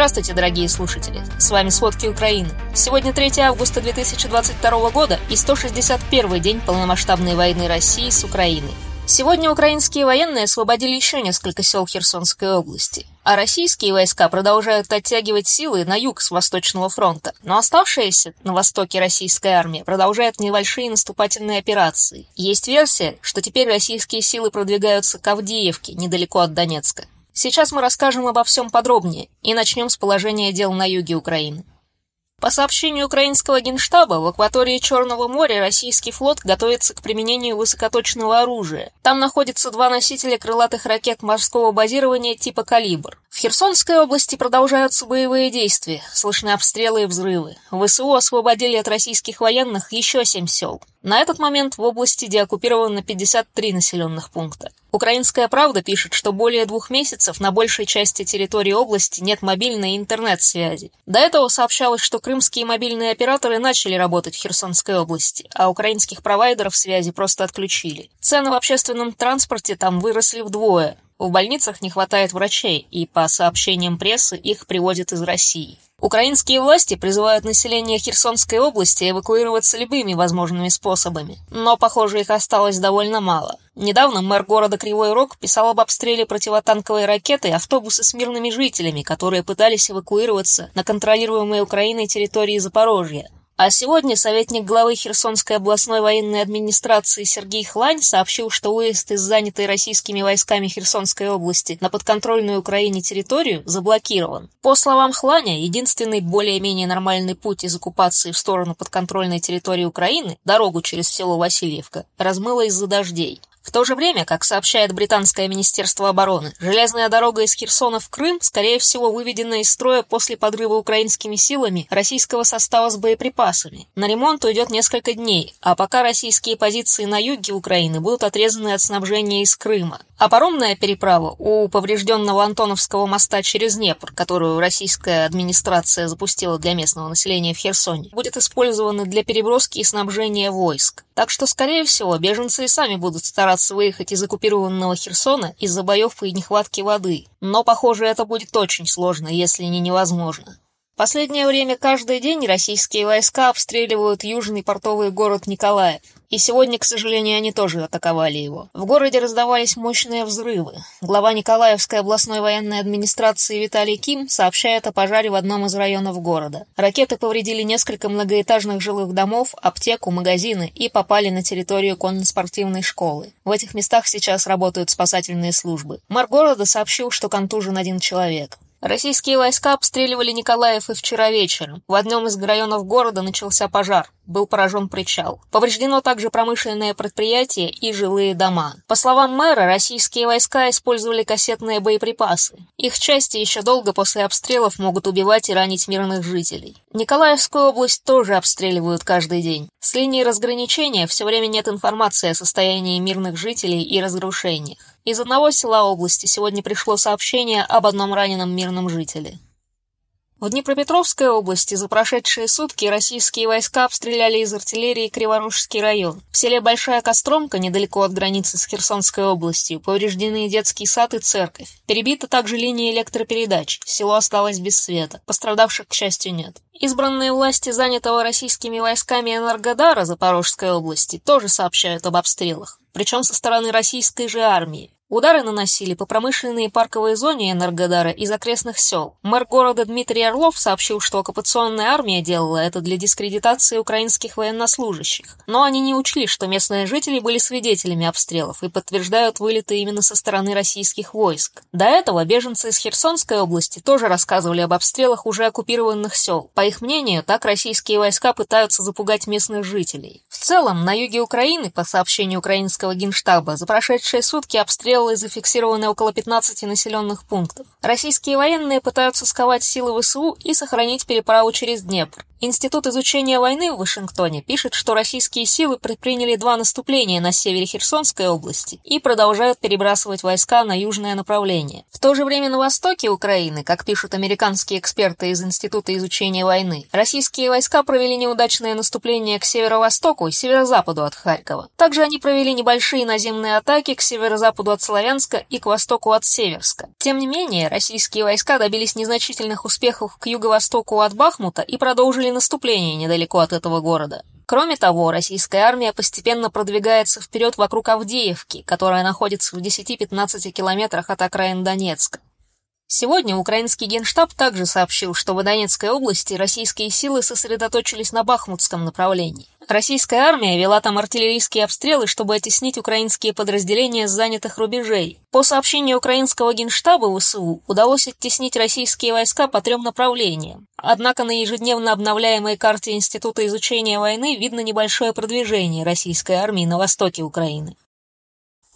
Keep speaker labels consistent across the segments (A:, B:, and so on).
A: Здравствуйте, дорогие слушатели! С вами «Сводки Украины». Сегодня 3 августа 2022 года и 161 день полномасштабной войны России с Украиной. Сегодня украинские военные освободили еще несколько сел Херсонской области, а российские войска продолжают оттягивать силы на юг с Восточного фронта. Но оставшаяся на востоке российская армия продолжает небольшие наступательные операции. Есть версия, что теперь российские силы продвигаются к Авдеевке, недалеко от Донецка. Сейчас мы расскажем обо всем подробнее и начнем с положения дел на юге Украины. По сообщению украинского генштаба, в акватории Черного моря российский флот готовится к применению высокоточного оружия. Там находятся два носителя крылатых ракет морского базирования типа «Калибр». В Херсонской области продолжаются боевые действия, слышны обстрелы и взрывы. ВСУ освободили от российских военных еще семь сел. На этот момент в области деоккупировано 53 населенных пункта. Украинская правда пишет, что более двух месяцев на большей части территории области нет мобильной интернет-связи. До этого сообщалось, что крымские мобильные операторы начали работать в Херсонской области, а украинских провайдеров связи просто отключили. Цены в общественном транспорте там выросли вдвое. В больницах не хватает врачей, и, по сообщениям прессы, их привозят из России. Украинские власти призывают население Херсонской области эвакуироваться любыми возможными способами, но, похоже, их осталось довольно мало. Недавно мэр города Кривой Рог писал об обстреле противотанковой ракетой автобусы с мирными жителями, которые пытались эвакуироваться на контролируемой Украиной территории Запорожья. А сегодня советник главы Херсонской областной военной администрации Сергей Хлань сообщил, что выезд из занятой российскими войсками Херсонской области на подконтрольную Украине территорию заблокирован. По словам Хланя, единственный более-менее нормальный путь из оккупации в сторону подконтрольной территории Украины, дорогу через село Васильевка, размыло из-за дождей. В то же время, как сообщает британское министерство обороны, железная дорога из Херсона в Крым, скорее всего, выведена из строя после подрыва украинскими силами российского состава с боеприпасами. На ремонт уйдет несколько дней, а пока российские позиции на юге Украины будут отрезаны от снабжения из Крыма. А паромная переправа у поврежденного Антоновского моста через Днепр, которую российская администрация запустила для местного населения в Херсоне, будет использована для переброски и снабжения войск. Так что, скорее всего, беженцы и сами будут стараться выехать из оккупированного Херсона из-за боев и нехватки воды. Но, похоже, это будет очень сложно, если не невозможно. Последнее время каждый день российские войска обстреливают южный портовый город Николаев. И сегодня, к сожалению, они тоже атаковали его. В городе раздавались мощные взрывы. Глава Николаевской областной военной администрации Виталий Ким сообщает о пожаре в одном из районов города. Ракеты повредили несколько многоэтажных жилых домов, аптеку, магазины и попали на территорию конно-спортивной школы. В этих местах сейчас работают спасательные службы. Мэр города сообщил, что контужен один человек. Российские войска обстреливали Николаев и вчера вечером. В одном из районов города начался пожар. Был поражен причал. Повреждено также промышленное предприятие и жилые дома. По словам мэра, российские войска использовали кассетные боеприпасы. Их части еще долго после обстрелов могут убивать и ранить мирных жителей. Николаевскую область тоже обстреливают каждый день. С линии разграничения все время нет информации о состоянии мирных жителей и разрушениях. Из одного села области сегодня пришло сообщение об одном раненом мирном жителе. В Днепропетровской области за прошедшие сутки российские войска обстреляли из артиллерии Криворужский район. В селе Большая Костромка, недалеко от границы с Херсонской областью, повреждены детский сад и церковь. Перебита также линия электропередач. Село осталось без света. Пострадавших, к счастью, нет. Избранные власти занятого российскими войсками Энергодара Запорожской области тоже сообщают об обстрелах причем со стороны российской же армии. Удары наносили по промышленной и парковой зоне Энергодара из окрестных сел. Мэр города Дмитрий Орлов сообщил, что оккупационная армия делала это для дискредитации украинских военнослужащих. Но они не учли, что местные жители были свидетелями обстрелов и подтверждают вылеты именно со стороны российских войск. До этого беженцы из Херсонской области тоже рассказывали об обстрелах уже оккупированных сел. По их мнению, так российские войска пытаются запугать местных жителей. В целом, на юге Украины, по сообщению украинского генштаба, за прошедшие сутки обстрелы обстрелы зафиксированы около 15 населенных пунктов. Российские военные пытаются сковать силы ВСУ и сохранить переправу через Днепр. Институт изучения войны в Вашингтоне пишет, что российские силы предприняли два наступления на севере Херсонской области и продолжают перебрасывать войска на южное направление. В то же время на востоке Украины, как пишут американские эксперты из Института изучения войны, российские войска провели неудачное наступление к северо-востоку и северо-западу от Харькова. Также они провели небольшие наземные атаки к северо-западу от Славянска и к востоку от Северска. Тем не менее, российские войска добились незначительных успехов к юго-востоку от Бахмута и продолжили наступление недалеко от этого города. Кроме того, российская армия постепенно продвигается вперед вокруг Авдеевки, которая находится в 10-15 километрах от окраин Донецка. Сегодня украинский генштаб также сообщил, что в Донецкой области российские силы сосредоточились на Бахмутском направлении. Российская армия вела там артиллерийские обстрелы, чтобы оттеснить украинские подразделения с занятых рубежей. По сообщению украинского генштаба ВСУ удалось оттеснить российские войска по трем направлениям. Однако на ежедневно обновляемой карте Института изучения войны видно небольшое продвижение российской армии на востоке Украины.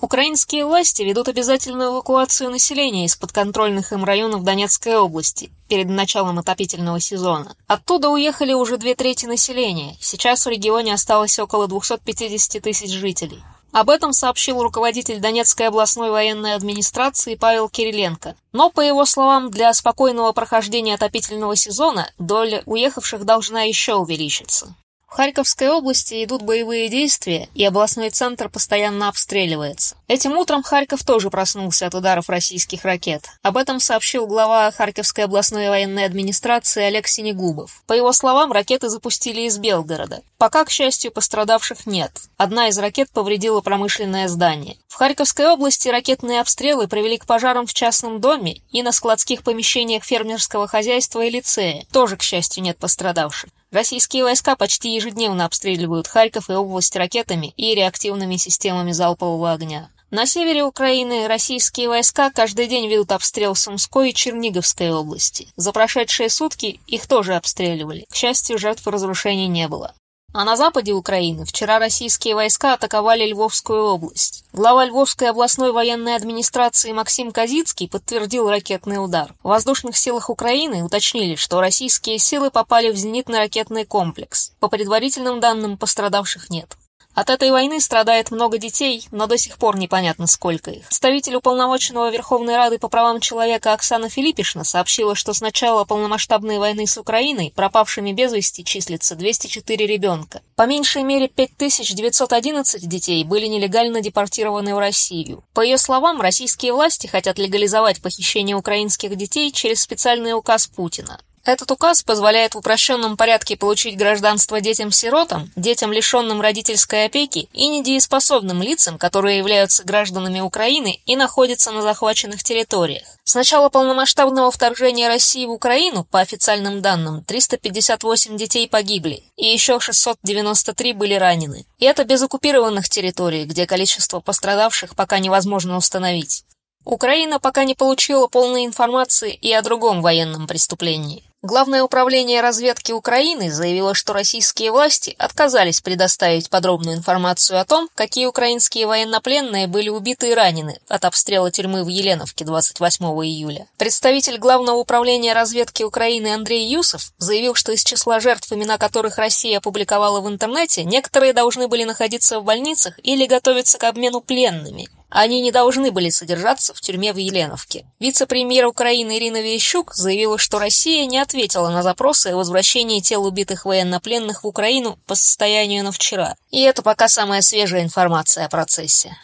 A: Украинские власти ведут обязательную эвакуацию населения из подконтрольных им районов Донецкой области перед началом отопительного сезона. Оттуда уехали уже две трети населения, сейчас в регионе осталось около 250 тысяч жителей. Об этом сообщил руководитель Донецкой областной военной администрации Павел Кириленко. Но, по его словам, для спокойного прохождения отопительного сезона доля уехавших должна еще увеличиться. В Харьковской области идут боевые действия, и областной центр постоянно обстреливается. Этим утром Харьков тоже проснулся от ударов российских ракет. Об этом сообщил глава Харьковской областной военной администрации Олег Синегубов. По его словам, ракеты запустили из Белгорода. Пока, к счастью, пострадавших нет. Одна из ракет повредила промышленное здание. В Харьковской области ракетные обстрелы привели к пожарам в частном доме и на складских помещениях фермерского хозяйства и лицея. Тоже, к счастью, нет пострадавших. Российские войска почти ежедневно обстреливают Харьков и область ракетами и реактивными системами залпового огня. На севере Украины российские войска каждый день ведут обстрел Сумской и Черниговской области. За прошедшие сутки их тоже обстреливали. К счастью, жертв разрушений не было. А на западе Украины вчера российские войска атаковали Львовскую область. Глава Львовской областной военной администрации Максим Казицкий подтвердил ракетный удар. В воздушных силах Украины уточнили, что российские силы попали в зенитный ракетный комплекс. По предварительным данным, пострадавших нет. От этой войны страдает много детей, но до сих пор непонятно, сколько их. Представитель уполномоченного Верховной Рады по правам человека Оксана Филиппишна сообщила, что с начала полномасштабной войны с Украиной пропавшими без вести числится 204 ребенка. По меньшей мере 5911 детей были нелегально депортированы в Россию. По ее словам, российские власти хотят легализовать похищение украинских детей через специальный указ Путина. Этот указ позволяет в упрощенном порядке получить гражданство детям-сиротам, детям, лишенным родительской опеки и недееспособным лицам, которые являются гражданами Украины и находятся на захваченных территориях. С начала полномасштабного вторжения России в Украину, по официальным данным, 358 детей погибли, и еще 693 были ранены. И это без оккупированных территорий, где количество пострадавших пока невозможно установить. Украина пока не получила полной информации и о другом военном преступлении. Главное управление разведки Украины заявило, что российские власти отказались предоставить подробную информацию о том, какие украинские военнопленные были убиты и ранены от обстрела тюрьмы в Еленовке 28 июля. Представитель Главного управления разведки Украины Андрей Юсов заявил, что из числа жертв, имена которых Россия опубликовала в интернете, некоторые должны были находиться в больницах или готовиться к обмену пленными. Они не должны были содержаться в тюрьме в Еленовке. Вице-премьер Украины Ирина Верещук заявила, что Россия не ответила на запросы о возвращении тел убитых военнопленных в Украину по состоянию на вчера. И это пока самая свежая информация о процессе.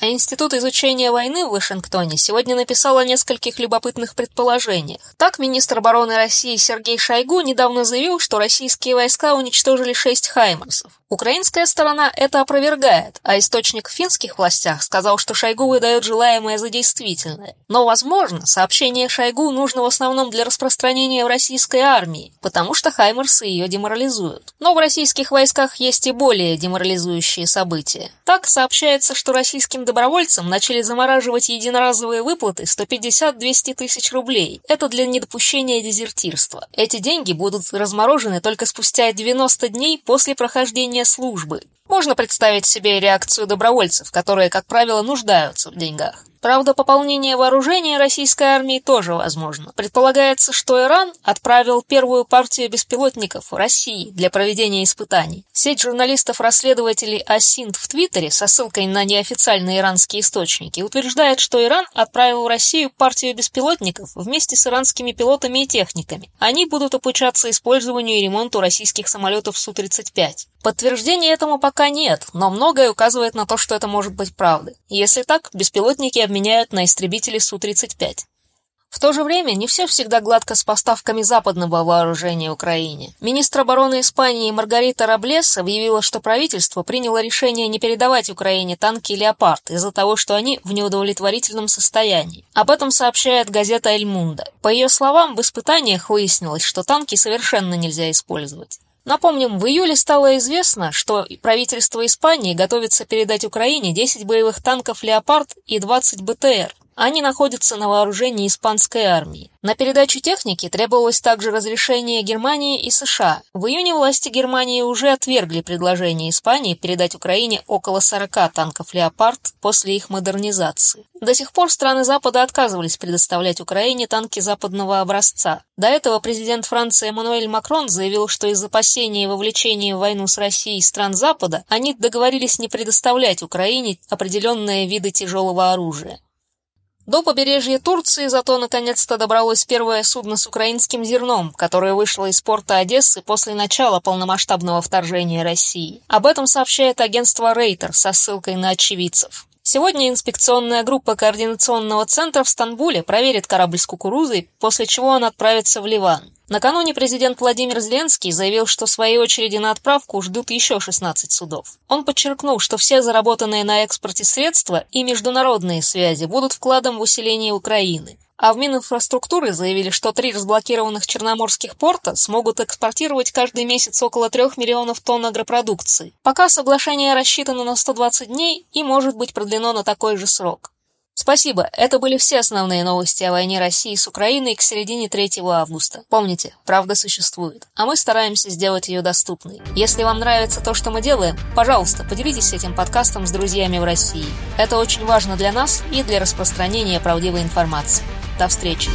A: А Институт изучения войны в Вашингтоне сегодня написал о нескольких любопытных предположениях. Так, министр обороны России Сергей Шойгу недавно заявил, что российские войска уничтожили шесть «Хаймарсов». Украинская сторона это опровергает, а источник в финских властях сказал, что Шойгу выдает желаемое за действительное. Но, возможно, сообщение Шойгу нужно в основном для распространения в российской армии, потому что Хаймерсы ее деморализуют. Но в российских войсках есть и более деморализующие события. Так сообщается, что российским добровольцам начали замораживать единоразовые выплаты 150-200 тысяч рублей. Это для недопущения дезертирства. Эти деньги будут разморожены только спустя 90 дней после прохождения службы. Можно представить себе реакцию добровольцев, которые, как правило, нуждаются в деньгах. Правда, пополнение вооружения российской армии тоже возможно. Предполагается, что Иран отправил первую партию беспилотников в России для проведения испытаний. Сеть журналистов-расследователей Асинт в Твиттере со ссылкой на неофициальные иранские источники утверждает, что Иран отправил в Россию партию беспилотников вместе с иранскими пилотами и техниками. Они будут обучаться использованию и ремонту российских самолетов Су-35. Подтверждений этому пока нет, но многое указывает на то, что это может быть правдой. Если так, беспилотники обменяют на истребители Су-35. В то же время не все всегда гладко с поставками западного вооружения Украине. Министр обороны Испании Маргарита Раблес объявила, что правительство приняло решение не передавать Украине танки «Леопард» из-за того, что они в неудовлетворительном состоянии. Об этом сообщает газета «Эль Мунда». По ее словам, в испытаниях выяснилось, что танки совершенно нельзя использовать. Напомним, в июле стало известно, что правительство Испании готовится передать Украине 10 боевых танков «Леопард» и 20 БТР. Они находятся на вооружении испанской армии. На передачу техники требовалось также разрешение Германии и США. В июне власти Германии уже отвергли предложение Испании передать Украине около 40 танков «Леопард» после их модернизации. До сих пор страны Запада отказывались предоставлять Украине танки западного образца. До этого президент Франции Эммануэль Макрон заявил, что из опасения вовлечения в войну с Россией стран Запада они договорились не предоставлять Украине определенные виды тяжелого оружия. До побережья Турции зато наконец-то добралось первое судно с украинским зерном, которое вышло из порта Одессы после начала полномасштабного вторжения России. Об этом сообщает агентство Рейтер со ссылкой на очевидцев. Сегодня инспекционная группа координационного центра в Стамбуле проверит корабль с кукурузой, после чего он отправится в Ливан. Накануне президент Владимир Зеленский заявил, что в своей очереди на отправку ждут еще 16 судов. Он подчеркнул, что все заработанные на экспорте средства и международные связи будут вкладом в усиление Украины. А в Мининфраструктуры заявили, что три разблокированных черноморских порта смогут экспортировать каждый месяц около 3 миллионов тонн агропродукции. Пока соглашение рассчитано на 120 дней и может быть продлено на такой же срок. Спасибо, это были все основные новости о войне России с Украиной к середине 3 августа. Помните, правда существует, а мы стараемся сделать ее доступной. Если вам нравится то, что мы делаем, пожалуйста, поделитесь этим подкастом с друзьями в России. Это очень важно для нас и для распространения правдивой информации. До встречи!